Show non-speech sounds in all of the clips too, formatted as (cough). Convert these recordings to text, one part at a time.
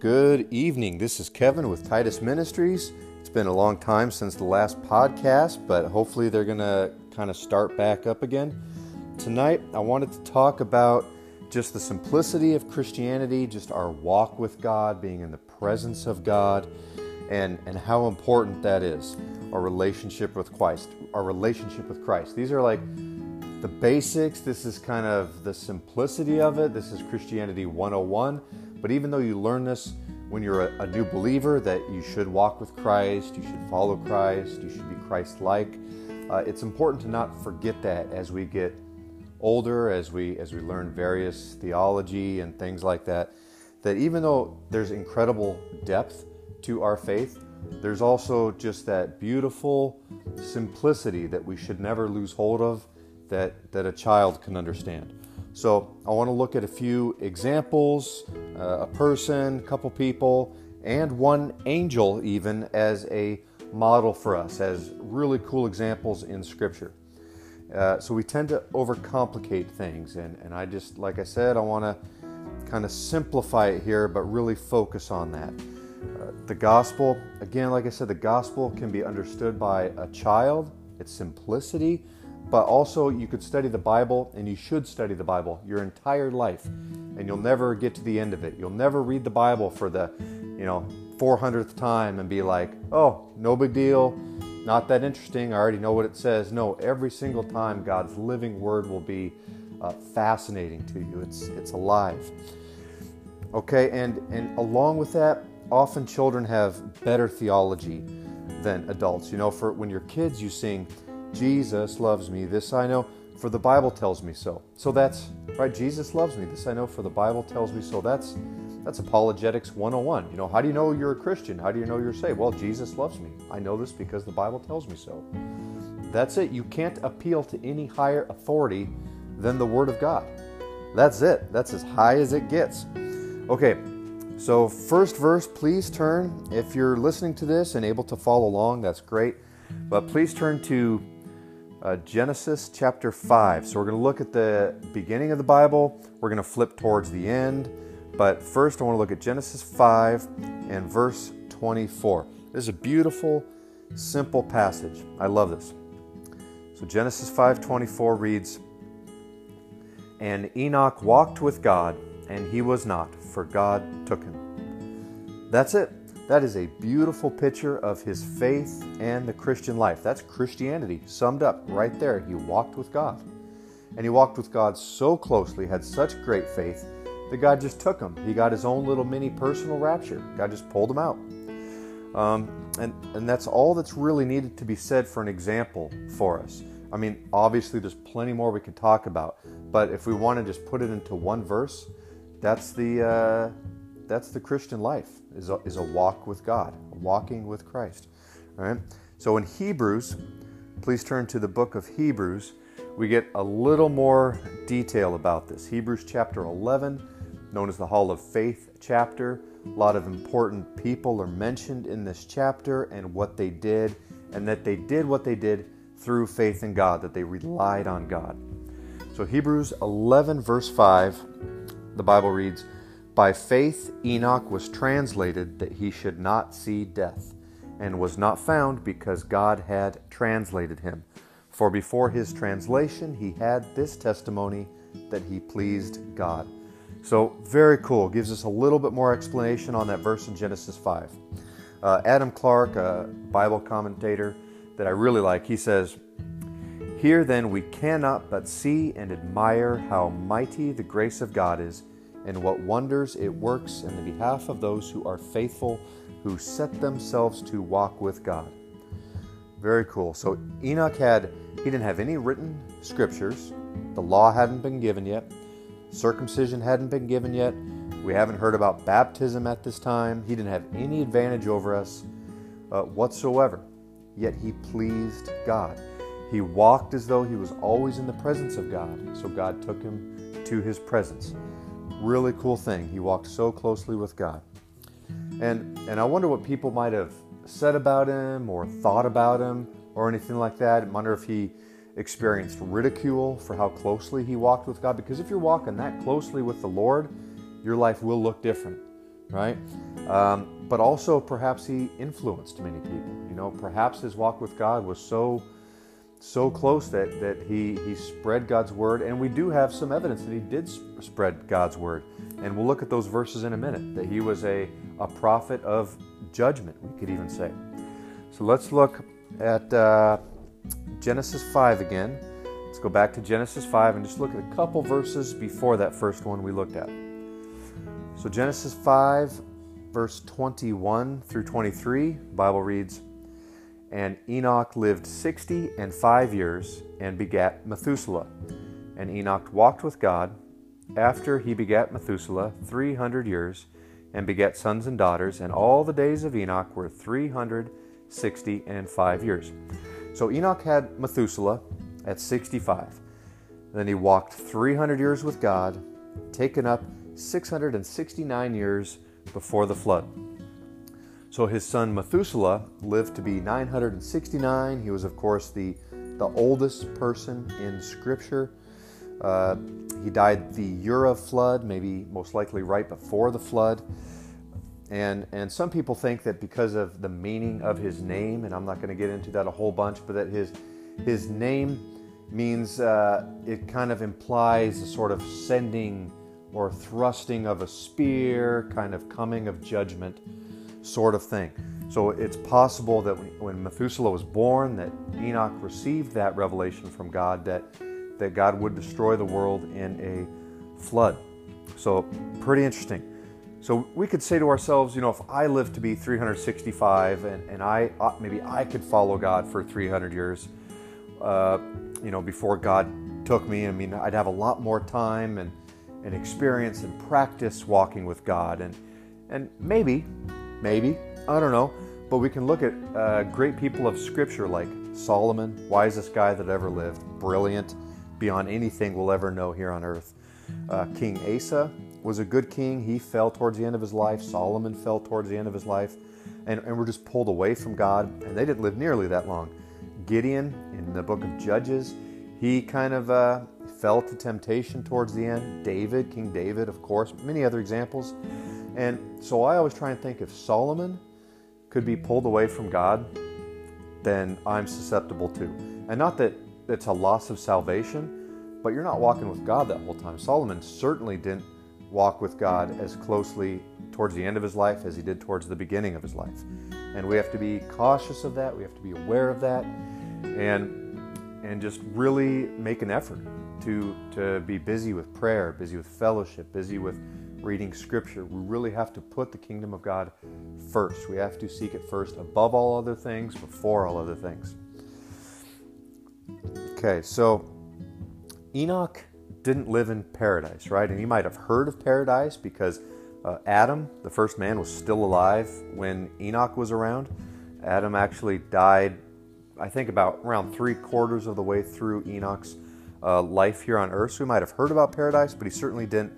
Good evening. This is Kevin with Titus Ministries. It's been a long time since the last podcast, but hopefully they're going to kind of start back up again. Tonight, I wanted to talk about just the simplicity of Christianity, just our walk with God, being in the presence of God, and, and how important that is. Our relationship with Christ, our relationship with Christ. These are like the basics. This is kind of the simplicity of it. This is Christianity 101. But even though you learn this when you're a, a new believer, that you should walk with Christ, you should follow Christ, you should be Christ like, uh, it's important to not forget that as we get older, as we, as we learn various theology and things like that. That even though there's incredible depth to our faith, there's also just that beautiful simplicity that we should never lose hold of that, that a child can understand. So I want to look at a few examples, uh, a person, a couple people, and one angel even as a model for us, as really cool examples in Scripture. Uh, so we tend to overcomplicate things, and, and I just, like I said, I want to kind of simplify it here, but really focus on that. Uh, the gospel, again, like I said, the gospel can be understood by a child, its simplicity, but also, you could study the Bible, and you should study the Bible your entire life, and you'll never get to the end of it. You'll never read the Bible for the, you know, 400th time and be like, oh, no big deal, not that interesting, I already know what it says. No, every single time God's living word will be uh, fascinating to you. It's, it's alive. Okay, and, and along with that, often children have better theology than adults. You know, for when you're kids, you sing, Jesus loves me. This I know, for the Bible tells me so. So that's right. Jesus loves me. This I know, for the Bible tells me so. That's that's apologetics 101. You know, how do you know you're a Christian? How do you know you're saved? Well, Jesus loves me. I know this because the Bible tells me so. That's it. You can't appeal to any higher authority than the Word of God. That's it. That's as high as it gets. Okay, so first verse, please turn. If you're listening to this and able to follow along, that's great. But please turn to uh, Genesis chapter 5. So we're going to look at the beginning of the Bible, we're going to flip towards the end. But first, I want to look at Genesis 5 and verse 24. This is a beautiful, simple passage. I love this. So Genesis 5:24 reads, "And Enoch walked with God, and he was not, for God took him." That's it. That is a beautiful picture of his faith and the Christian life. That's Christianity summed up right there. He walked with God. And he walked with God so closely, had such great faith, that God just took him. He got his own little mini personal rapture. God just pulled him out. Um, and, and that's all that's really needed to be said for an example for us. I mean, obviously, there's plenty more we could talk about, but if we want to just put it into one verse, that's the, uh, that's the Christian life is a, is a walk with God, walking with Christ. All right. So in Hebrews, please turn to the book of Hebrews. We get a little more detail about this. Hebrews chapter 11, known as the Hall of Faith chapter. A lot of important people are mentioned in this chapter and what they did, and that they did what they did through faith in God, that they relied on God. So Hebrews 11, verse 5, the Bible reads, by faith, Enoch was translated that he should not see death, and was not found because God had translated him. For before his translation, he had this testimony that he pleased God. So, very cool. Gives us a little bit more explanation on that verse in Genesis 5. Uh, Adam Clarke, a Bible commentator that I really like, he says, Here then we cannot but see and admire how mighty the grace of God is and what wonders it works in the behalf of those who are faithful, who set themselves to walk with God. Very cool. So Enoch had, he didn't have any written scriptures. The law hadn't been given yet. Circumcision hadn't been given yet. We haven't heard about baptism at this time. He didn't have any advantage over us uh, whatsoever. Yet he pleased God. He walked as though he was always in the presence of God. So God took him to his presence really cool thing. He walked so closely with God. And and I wonder what people might have said about him or thought about him or anything like that. I wonder if he experienced ridicule for how closely he walked with God because if you're walking that closely with the Lord, your life will look different. right? Um, but also perhaps he influenced many people. You know, perhaps his walk with God was so so close that, that he, he spread God's word, and we do have some evidence that he did spread God's word. And we'll look at those verses in a minute, that he was a, a prophet of judgment, we could even say. So let's look at uh, Genesis 5 again. Let's go back to Genesis 5 and just look at a couple verses before that first one we looked at. So, Genesis 5, verse 21 through 23, Bible reads, And Enoch lived 60 and 5 years and begat Methuselah. And Enoch walked with God after he begat Methuselah 300 years and begat sons and daughters, and all the days of Enoch were 360 and 5 years. So Enoch had Methuselah at 65. Then he walked 300 years with God, taken up 669 years before the flood. So his son Methuselah lived to be 969. He was, of course, the, the oldest person in Scripture. Uh, he died the Ura flood, maybe most likely right before the flood. And, and some people think that because of the meaning of his name, and I'm not going to get into that a whole bunch, but that his, his name means uh, it kind of implies a sort of sending or thrusting of a spear, kind of coming of judgment sort of thing. So it's possible that when Methuselah was born, that Enoch received that revelation from God that, that God would destroy the world in a flood. So pretty interesting. So we could say to ourselves, you know, if I live to be 365 and, and I uh, maybe I could follow God for 300 years, uh, you know, before God took me. I mean, I'd have a lot more time and, and experience and practice walking with God. And, and maybe, maybe, I don't know, but we can look at uh, great people of Scripture like Solomon, wisest guy that ever lived, brilliant, beyond anything we'll ever know here on earth. Uh, king Asa, was a good king. He fell towards the end of his life. Solomon fell towards the end of his life. And, and were just pulled away from God. And they didn't live nearly that long. Gideon, in the book of Judges, he kind of uh, fell to temptation towards the end. David, King David, of course, many other examples. And so I always try and think if Solomon could be pulled away from God, then I'm susceptible too. And not that it's a loss of salvation, but you're not walking with God that whole time. Solomon certainly didn't walk with God as closely towards the end of his life as he did towards the beginning of his life. And we have to be cautious of that. We have to be aware of that and and just really make an effort to to be busy with prayer, busy with fellowship, busy with reading scripture. We really have to put the kingdom of God first. We have to seek it first above all other things, before all other things. Okay, so Enoch didn't live in paradise, right? And you might have heard of paradise because uh, Adam, the first man, was still alive when Enoch was around. Adam actually died, I think, about around three quarters of the way through Enoch's uh, life here on earth. So we might have heard about paradise, but he certainly didn't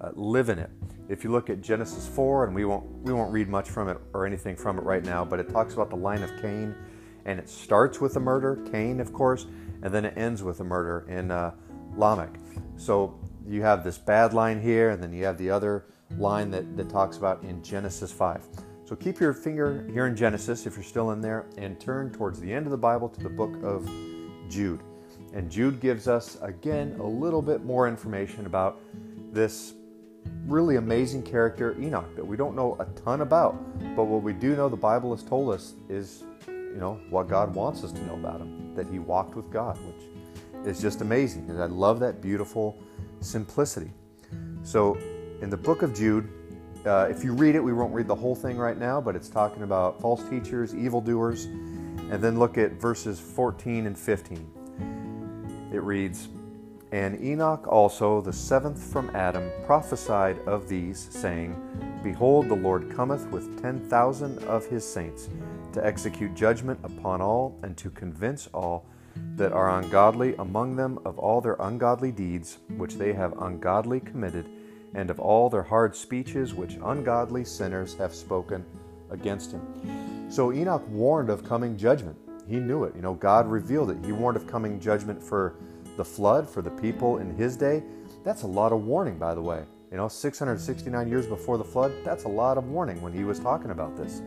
uh, live in it. If you look at Genesis 4, and we won't we won't read much from it or anything from it right now, but it talks about the line of Cain, and it starts with a murder, Cain, of course, and then it ends with a murder in uh, Lamech. So you have this bad line here, and then you have the other line that, that talks about in Genesis 5. So keep your finger here in Genesis if you're still in there and turn towards the end of the Bible to the book of Jude. And Jude gives us, again, a little bit more information about this really amazing character, Enoch, that we don't know a ton about. But what we do know the Bible has told us is, you know, what God wants us to know about him, that he walked with God, which is just amazing. And I love that beautiful simplicity. So, in the book of Jude, uh, if you read it, we won't read the whole thing right now, but it's talking about false teachers, evildoers, and then look at verses 14 and 15. It reads, And Enoch also, the seventh from Adam, prophesied of these, saying, Behold, the Lord cometh with ten thousand of his saints to execute judgment upon all and to convince all that are ungodly among them of all their ungodly deeds which they have ungodly committed, and of all their hard speeches which ungodly sinners have spoken against him. So Enoch warned of coming judgment. He knew it. You know, God revealed it. He warned of coming judgment for the flood, for the people in his day. That's a lot of warning, by the way. You know, 669 years before the flood, that's a lot of warning when he was talking about this.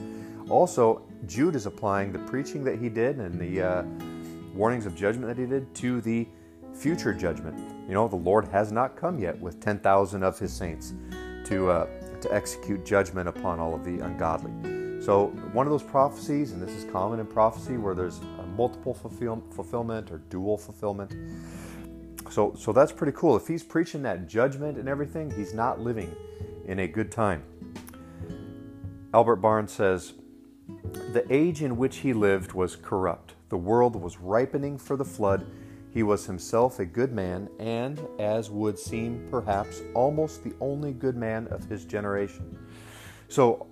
Also, Jude is applying the preaching that he did and the uh, warnings of judgment that he did to the future judgment. You know, the Lord has not come yet with 10,000 of his saints to, uh, to execute judgment upon all of the ungodly. So, one of those prophecies, and this is common in prophecy where there's multiple fulfill, fulfillment or dual fulfillment. So, so that's pretty cool. If he's preaching that judgment and everything, he's not living in a good time. Albert Barnes says, The age in which he lived was corrupt. The world was ripening for the flood. He was himself a good man, and, as would seem perhaps, almost the only good man of his generation. So,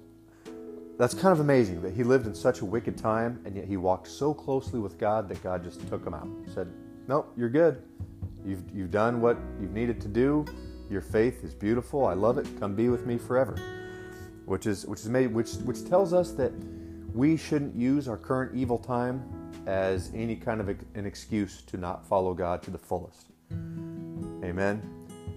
that's kind of amazing that he lived in such a wicked time, and yet he walked so closely with God that God just took him out. Said, Nope, you're good. You've, you've done what you've needed to do. Your faith is beautiful. I love it. Come be with me forever. Which is which is made which which tells us that we shouldn't use our current evil time as any kind of an excuse to not follow God to the fullest. Amen.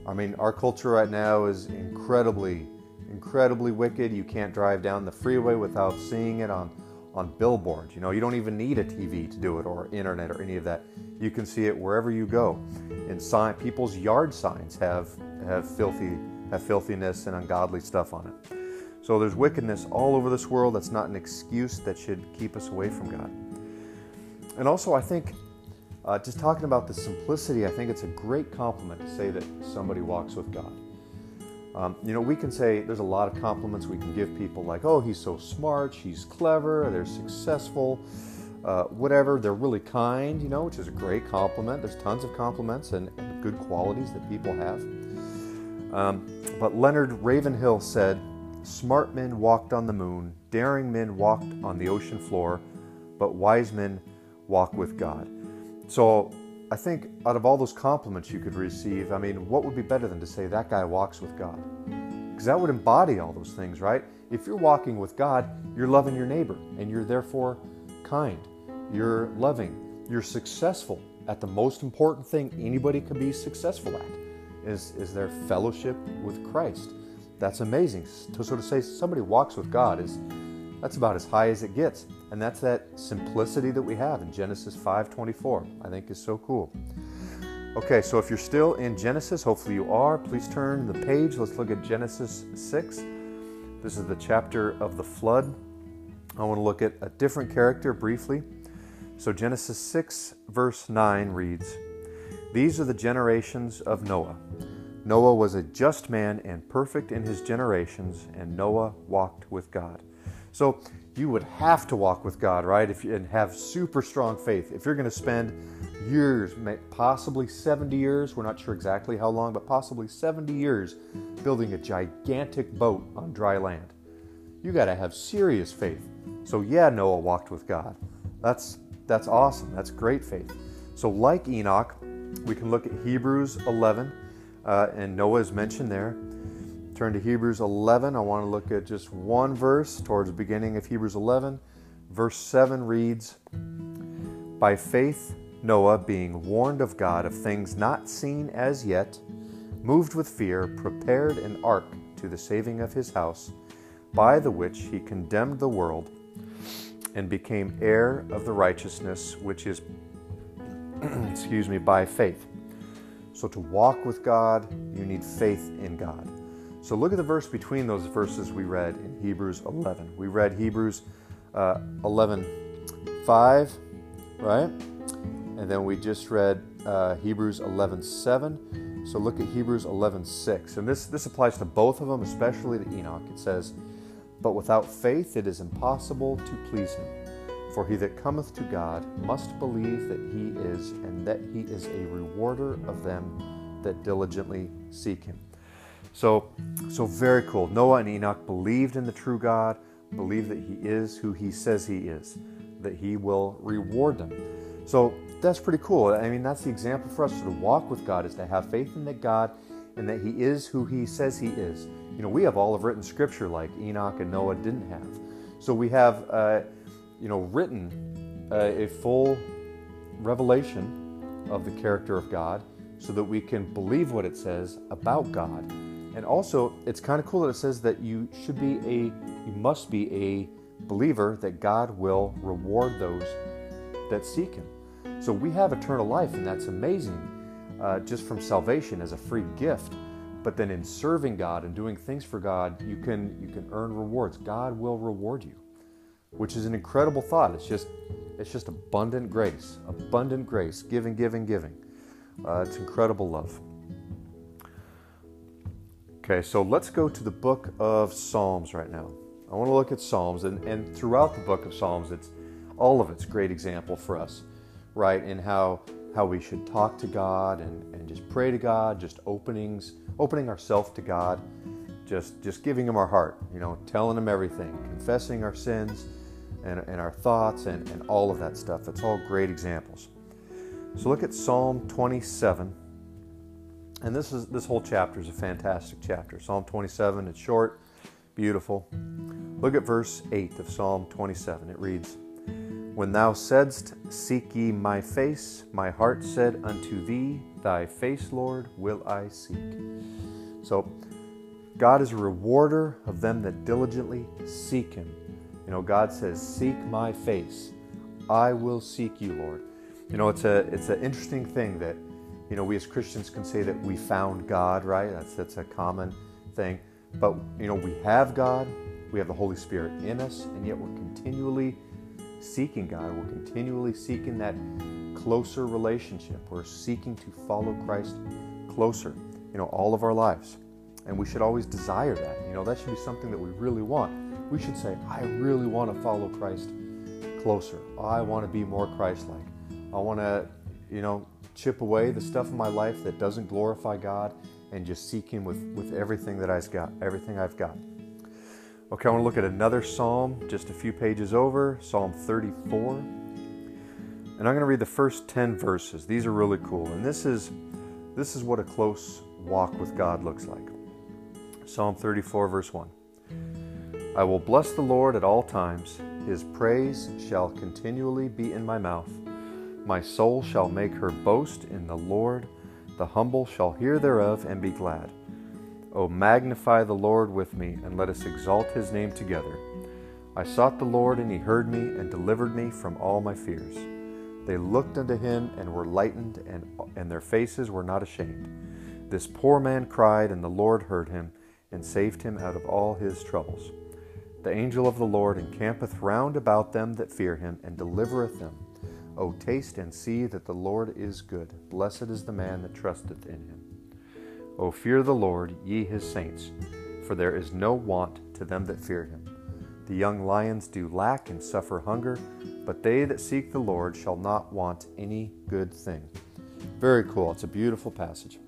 I mean, our culture right now is incredibly, incredibly wicked. You can't drive down the freeway without seeing it on on billboards. You know, you don't even need a TV to do it or internet or any of that. You can see it wherever you go. And sign people's yard signs have have filthy have filthiness and ungodly stuff on it. So there's wickedness all over this world. That's not an excuse that should keep us away from God. And also, I think uh, just talking about the simplicity, I think it's a great compliment to say that somebody walks with God. Um, you know, we can say there's a lot of compliments we can give people, like, oh, he's so smart, she's clever, they're successful, uh, whatever. They're really kind, you know, which is a great compliment. There's tons of compliments and, and good qualities that people have. Um, but Leonard Ravenhill said, Smart men walked on the moon, daring men walked on the ocean floor, but wise men walk with God. So I think out of all those compliments you could receive, I mean, what would be better than to say that guy walks with God? Because that would embody all those things, right? If you're walking with God, you're loving your neighbor and you're therefore kind. You're loving. You're successful at the most important thing anybody can be successful at is, is their fellowship with Christ. That's amazing. So, to say somebody walks with God is that's about as high as it gets. And that's that simplicity that we have in Genesis 5:24. I think is so cool. Okay, so if you're still in Genesis, hopefully you are, please turn the page. Let's look at Genesis 6. This is the chapter of the flood. I want to look at a different character briefly. So Genesis 6 verse 9 reads, These are the generations of Noah. Noah was a just man and perfect in his generations, and Noah walked with God. So you would have to walk with God, right? If you, and have super strong faith. If you're going to spend years, possibly 70 years, we're not sure exactly how long, but possibly 70 years building a gigantic boat on dry land. You got to have serious faith. So yeah, Noah walked with God. That's that's awesome. That's great faith. So like Enoch, we can look at Hebrews 11, uh, and Noah is mentioned there. Turn to Hebrews 11. I want to look at just one verse towards the beginning of Hebrews 11. Verse 7 reads By faith, Noah, being warned of God of things not seen as yet, moved with fear, prepared an ark to the saving of his house, by the which he condemned the world and became heir of the righteousness which is (clears throat) excuse me by faith. So to walk with God, you need faith in God. So look at the verse between those verses we read in Hebrews 11. We read Hebrews uh, 11 5, right? And then we just read uh, Hebrews 11 7. So look at Hebrews 11 6. And this, this applies to both of them, especially to Enoch. It says, But without faith it is impossible to please him. For he that cometh to God must believe that he is, and that he is a rewarder of them that diligently seek him. So, so very cool. Noah and Enoch believed in the true God, believed that He is who He says He is, that He will reward them. So that's pretty cool. I mean, that's the example for us to walk with God is to have faith in that God and that He is who He says He is. You know, we have all of written Scripture like Enoch and Noah didn't have. So we have, uh, you know, written uh, a full revelation of the character of God so that we can believe what it says about God And also, it's kind of cool that it says that you should be a, you must be a believer that God will reward those that seek Him. So we have eternal life, and that's amazing uh, just from salvation as a free gift. But then in serving God and doing things for God, you can you can earn rewards. God will reward you, which is an incredible thought. It's just it's just abundant grace, abundant grace, giving, giving, giving. Uh, it's incredible love. Okay, so let's go to the book of Psalms right now. I want to look at Psalms, and, and throughout the book of Psalms, it's all of it's great example for us, right? In how how we should talk to God and, and just pray to God, just openings, opening ourselves to God, just just giving Him our heart, you know, telling Him everything, confessing our sins and, and our thoughts and, and all of that stuff. It's all great examples. So look at Psalm 27. And this is this whole chapter is a fantastic chapter. Psalm 27, it's short, beautiful. Look at verse 8 of Psalm 27. It reads, When thou saidst, Seek ye my face, my heart said unto thee, Thy face, Lord, will I seek. So God is a rewarder of them that diligently seek him. You know, God says, "Seek my face. I will seek you, Lord." You know, it's a it's an interesting thing that you know we as Christians can say that we found God, right? That's that's a common thing. But you know, we have God, we have the Holy Spirit in us, and yet we're continually seeking God. We're continually seeking that closer relationship. We're seeking to follow Christ closer, you know, all of our lives. And we should always desire that. You know, that should be something that we really want we should say, I really want to follow Christ closer. I want to be more Christ like. I want to, you know, chip away the stuff in my life that doesn't glorify God and just seek Him with, with everything that I've got, everything I've got. Okay, I want to look at another psalm just a few pages over, Psalm 34. And I'm going to read the first 10 verses. These are really cool. And this is this is what a close walk with God looks like. Psalm 34 verse 1. I will bless the Lord at all times. His praise shall continually be in my mouth. My soul shall make her boast in the Lord. The humble shall hear thereof and be glad. O magnify the Lord with me, and let us exalt his name together. I sought the Lord, and he heard me and delivered me from all my fears. They looked unto him and were lightened, and, and their faces were not ashamed. This poor man cried, and the Lord heard him and saved him out of all his troubles. The angel of the Lord encampeth round about them that fear him, and delivereth them. O taste and see that the Lord is good. Blessed is the man that trusteth in him. O fear the Lord, ye his saints, for there is no want to them that fear him. The young lions do lack and suffer hunger, but they that seek the Lord shall not want any good thing. Very cool. It's a beautiful passage.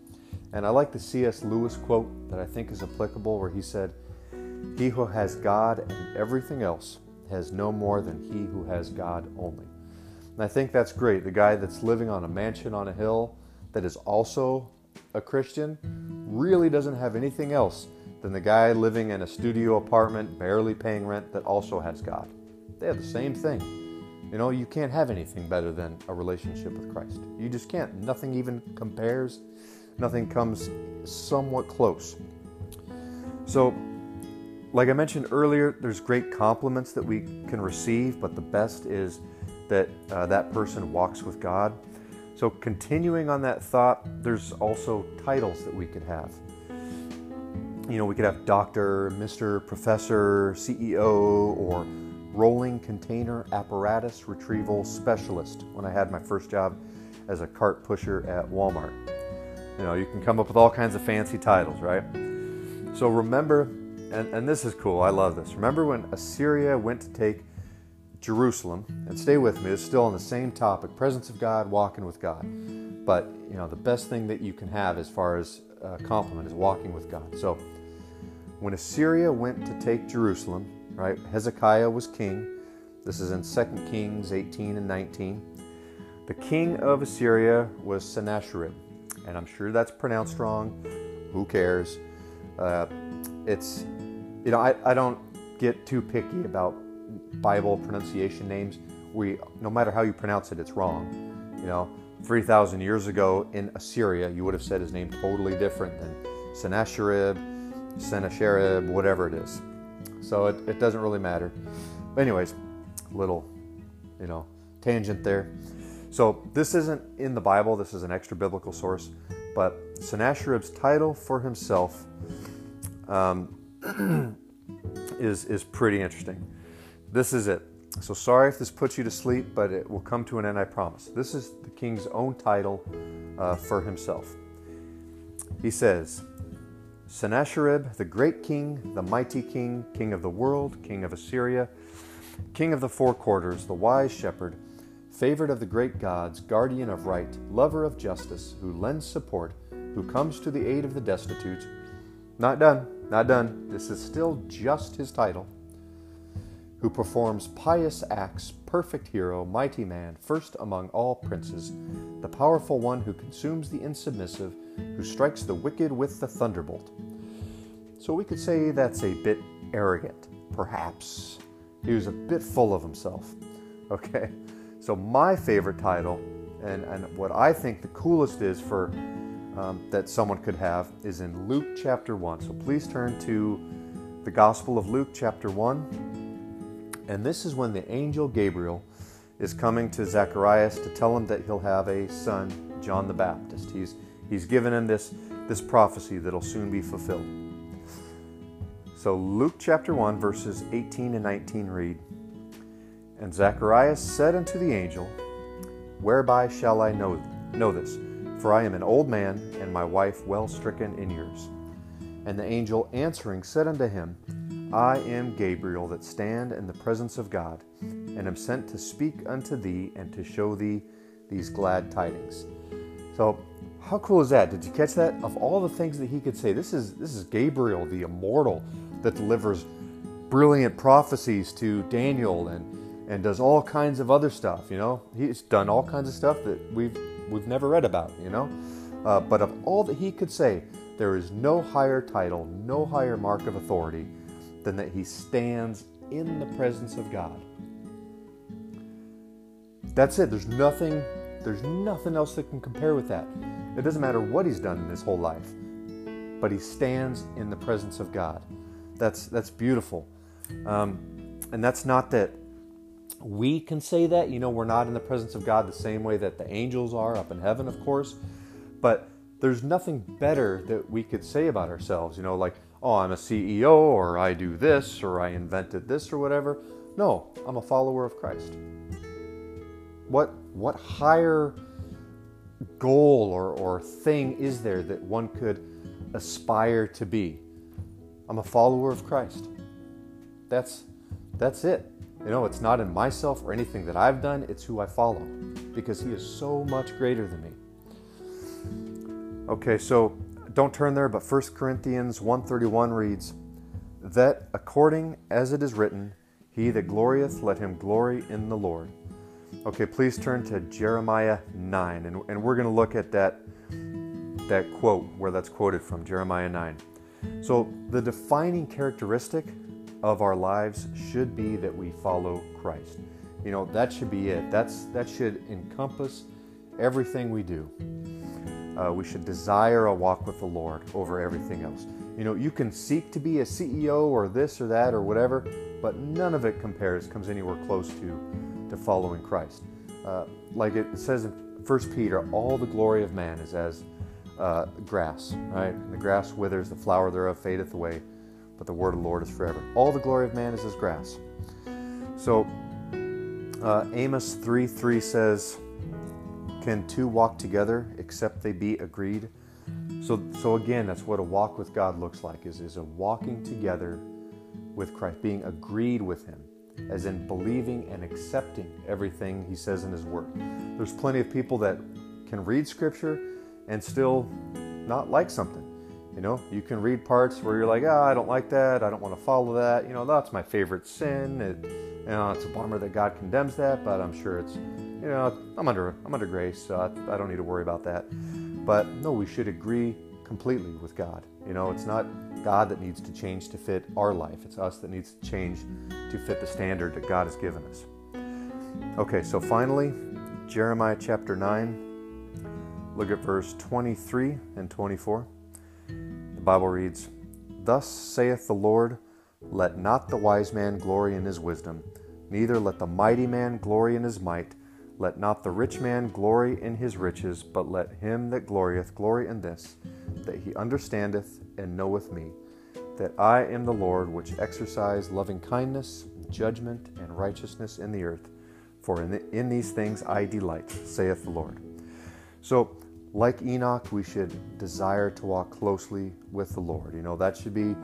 And I like the C.S. Lewis quote that I think is applicable, where he said, he who has God and everything else has no more than he who has God only. And I think that's great. The guy that's living on a mansion on a hill that is also a Christian really doesn't have anything else than the guy living in a studio apartment, barely paying rent, that also has God. They have the same thing. You know, you can't have anything better than a relationship with Christ. You just can't. Nothing even compares, nothing comes somewhat close. So, like I mentioned earlier, there's great compliments that we can receive, but the best is that uh, that person walks with God. So, continuing on that thought, there's also titles that we could have. You know, we could have Doctor, Mr., Professor, CEO, or Rolling Container Apparatus Retrieval Specialist when I had my first job as a cart pusher at Walmart. You know, you can come up with all kinds of fancy titles, right? So, remember and, and this is cool. I love this. Remember when Assyria went to take Jerusalem? And stay with me. It's still on the same topic: presence of God, walking with God. But you know, the best thing that you can have as far as a compliment is walking with God. So, when Assyria went to take Jerusalem, right? Hezekiah was king. This is in 2 Kings 18 and 19. The king of Assyria was Sennacherib, and I'm sure that's pronounced wrong. Who cares? Uh, it's you know, I, I don't get too picky about Bible pronunciation names. We, no matter how you pronounce it, it's wrong. You know, 3,000 years ago in Assyria, you would have said his name totally different than Sennacherib, Sennacherib, whatever it is. So it, it doesn't really matter. But anyways, little, you know, tangent there. So this isn't in the Bible. This is an extra biblical source. But Sennacherib's title for himself um, (clears throat) is is pretty interesting. This is it. So sorry if this puts you to sleep, but it will come to an end, I promise. This is the king's own title uh, for himself. He says, Sennacherib, the great king, the mighty king, king of the world, king of Assyria, king of the four quarters, the wise shepherd, favored of the great gods, guardian of right, lover of justice, who lends support, who comes to the aid of the destitute. Not done, not done. This is still just his title who performs pious acts, perfect hero, mighty man, first among all princes, the powerful one who consumes the insubmissive, who strikes the wicked with the thunderbolt. So we could say that's a bit arrogant, perhaps. He was a bit full of himself. (laughs) Okay, so my favorite title, and, and what I think the coolest is for um, that someone could have, is in Luke chapter 1. So please turn to the Gospel of Luke chapter 1 and this is when the angel Gabriel is coming to Zacharias to tell him that he'll have a son, John the Baptist. He's, he's given him this, this prophecy that'll soon be fulfilled. So, Luke chapter 1, verses 18 and 19 read And Zacharias said unto the angel, Whereby shall I know, know this? For I am an old man, and my wife well stricken in years. And the angel answering said unto him, I am Gabriel that stand in the presence of God, and am sent to speak unto thee and to show thee these glad tidings. So, how cool is that? Did you catch that? Of all the things that he could say, this is this is Gabriel, the immortal, that delivers brilliant prophecies to Daniel and and does all kinds of other stuff. You know, he's done all kinds of stuff that we've we've never read about. You know, uh, but of all that he could say, there is no higher title, no higher mark of authority than that he stands in the presence of God. That's it. There's nothing there's nothing else that can compare with that. It doesn't matter what he's done in his whole life, but he stands in the presence of God. That's that's beautiful, um, and that's not that we can say that. You know, we're not in the presence of God the same way that the angels are up in heaven, of course, but there's nothing better that we could say about ourselves. You know, like oh, I'm a CEO or I do this or I invented this or whatever. No, I'm a follower of Christ. What, what higher goal or, or thing is there that one could aspire to be? I'm a follower of Christ. That's, that's it. You know, it's not in myself or anything that I've done, it's who I follow because He is so much greater than me. Okay, so don't turn there, but 1 Corinthians 1:31 reads, "That according as it is written, he that glorieth, let him glory in the Lord." Okay, please turn to Jeremiah 9, and, and we're going to look at that, that quote, where that's quoted from, Jeremiah 9. So, the defining characteristic of our lives should be that we follow Christ. You know, that should be it. That's, that should encompass everything we do. Uh, we should desire a walk with the Lord over everything else. You know, you can seek to be a CEO or this or that or whatever, but none of it compares, comes anywhere close to, to following Christ. Uh, like it says in 1 Peter, all the glory of man is as uh, grass, right? The grass withers, the flower thereof fadeth away, but the word of the Lord is forever. All the glory of man is as grass. So, uh, Amos 3 3 says, can two walk together except they be agreed? So, so again, that's what a walk with God looks like is, is a walking together with Christ, being agreed with Him, as in believing and accepting everything He says in His Word. There's plenty of people that can read Scripture and still not like something. You know, you can read parts where you're like, oh, I don't like that. I don't want to follow that. You know, that's my favorite sin. It, you know, it's a bummer that God condemns that, but I'm sure it's you know, I'm under I'm under grace, so I, I don't need to worry about that. But no, we should agree completely with God. You know, it's not God that needs to change to fit our life. It's us that needs to change to fit the standard that God has given us. Okay, so finally, Jeremiah chapter 9, look at verse 23 and 24. The The Bible reads, Thus saith the Lord, Let not the wise man glory in his wisdom, neither let the mighty man glory in his might. Let not the rich man glory in his riches, but let him that glorieth glory in this, that he understandeth and knoweth me, that I am the Lord which exercise loving kindness, judgment, and righteousness in the earth. For in, the, in these things I delight, saith the Lord. So, like Enoch, we should desire to walk closely with the Lord. You know, that should be, you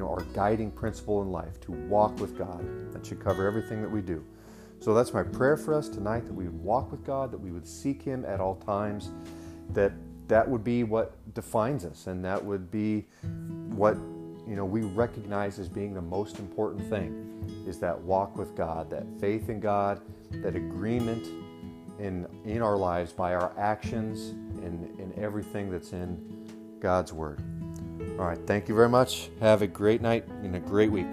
know, our guiding principle in life, to walk with God. That should cover everything that we do. So that's my prayer for us tonight that we would walk with God, that we would seek Him at all times, that that would be what defines us, and that would be what you know we recognize as being the most important thing is that walk with God, that faith in God, that agreement in in our lives by our actions and in everything that's in God's Word. All right, thank you very much. Have a great night and a great week.